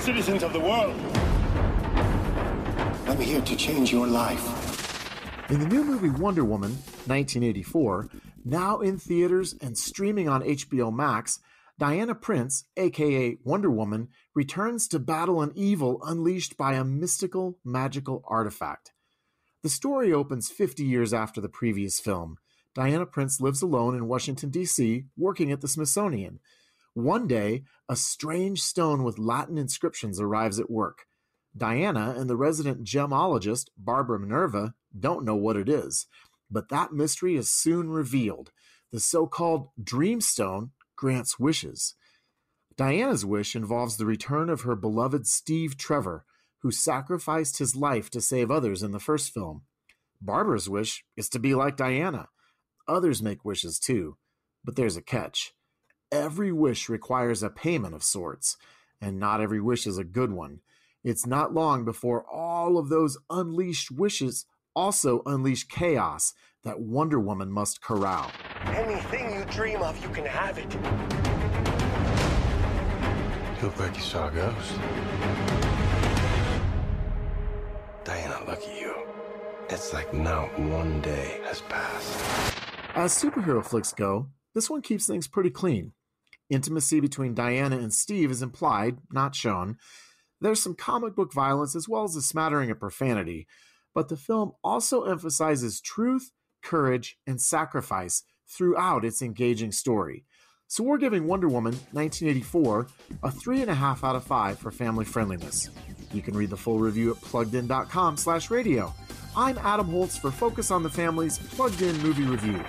citizens of the world. I'm here to change your life. In the new movie Wonder Woman, 1984, now in theaters and streaming on HBO Max, Diana Prince, aka Wonder Woman, returns to battle an evil unleashed by a mystical, magical artifact. The story opens 50 years after the previous film. Diana Prince lives alone in Washington, D.C., working at the Smithsonian. One day, a strange stone with Latin inscriptions arrives at work. Diana and the resident gemologist, Barbara Minerva, don't know what it is. But that mystery is soon revealed. The so called Dreamstone grants wishes. Diana's wish involves the return of her beloved Steve Trevor, who sacrificed his life to save others in the first film. Barbara's wish is to be like Diana. Others make wishes too, but there's a catch. Every wish requires a payment of sorts, and not every wish is a good one. It's not long before all of those unleashed wishes also unleash chaos that Wonder Woman must corral. Anything you dream of, you can have it. You look like you saw a ghost. Diana, look at you. It's like not one day has passed. As superhero flicks go, this one keeps things pretty clean. Intimacy between Diana and Steve is implied, not shown. There's some comic book violence as well as a smattering of profanity, but the film also emphasizes truth, courage, and sacrifice throughout its engaging story. So we're giving Wonder Woman 1984 a 3.5 out of 5 for family friendliness. You can read the full review at pluggedin.com slash radio. I'm Adam Holz for Focus on the Family's Plugged In Movie Review.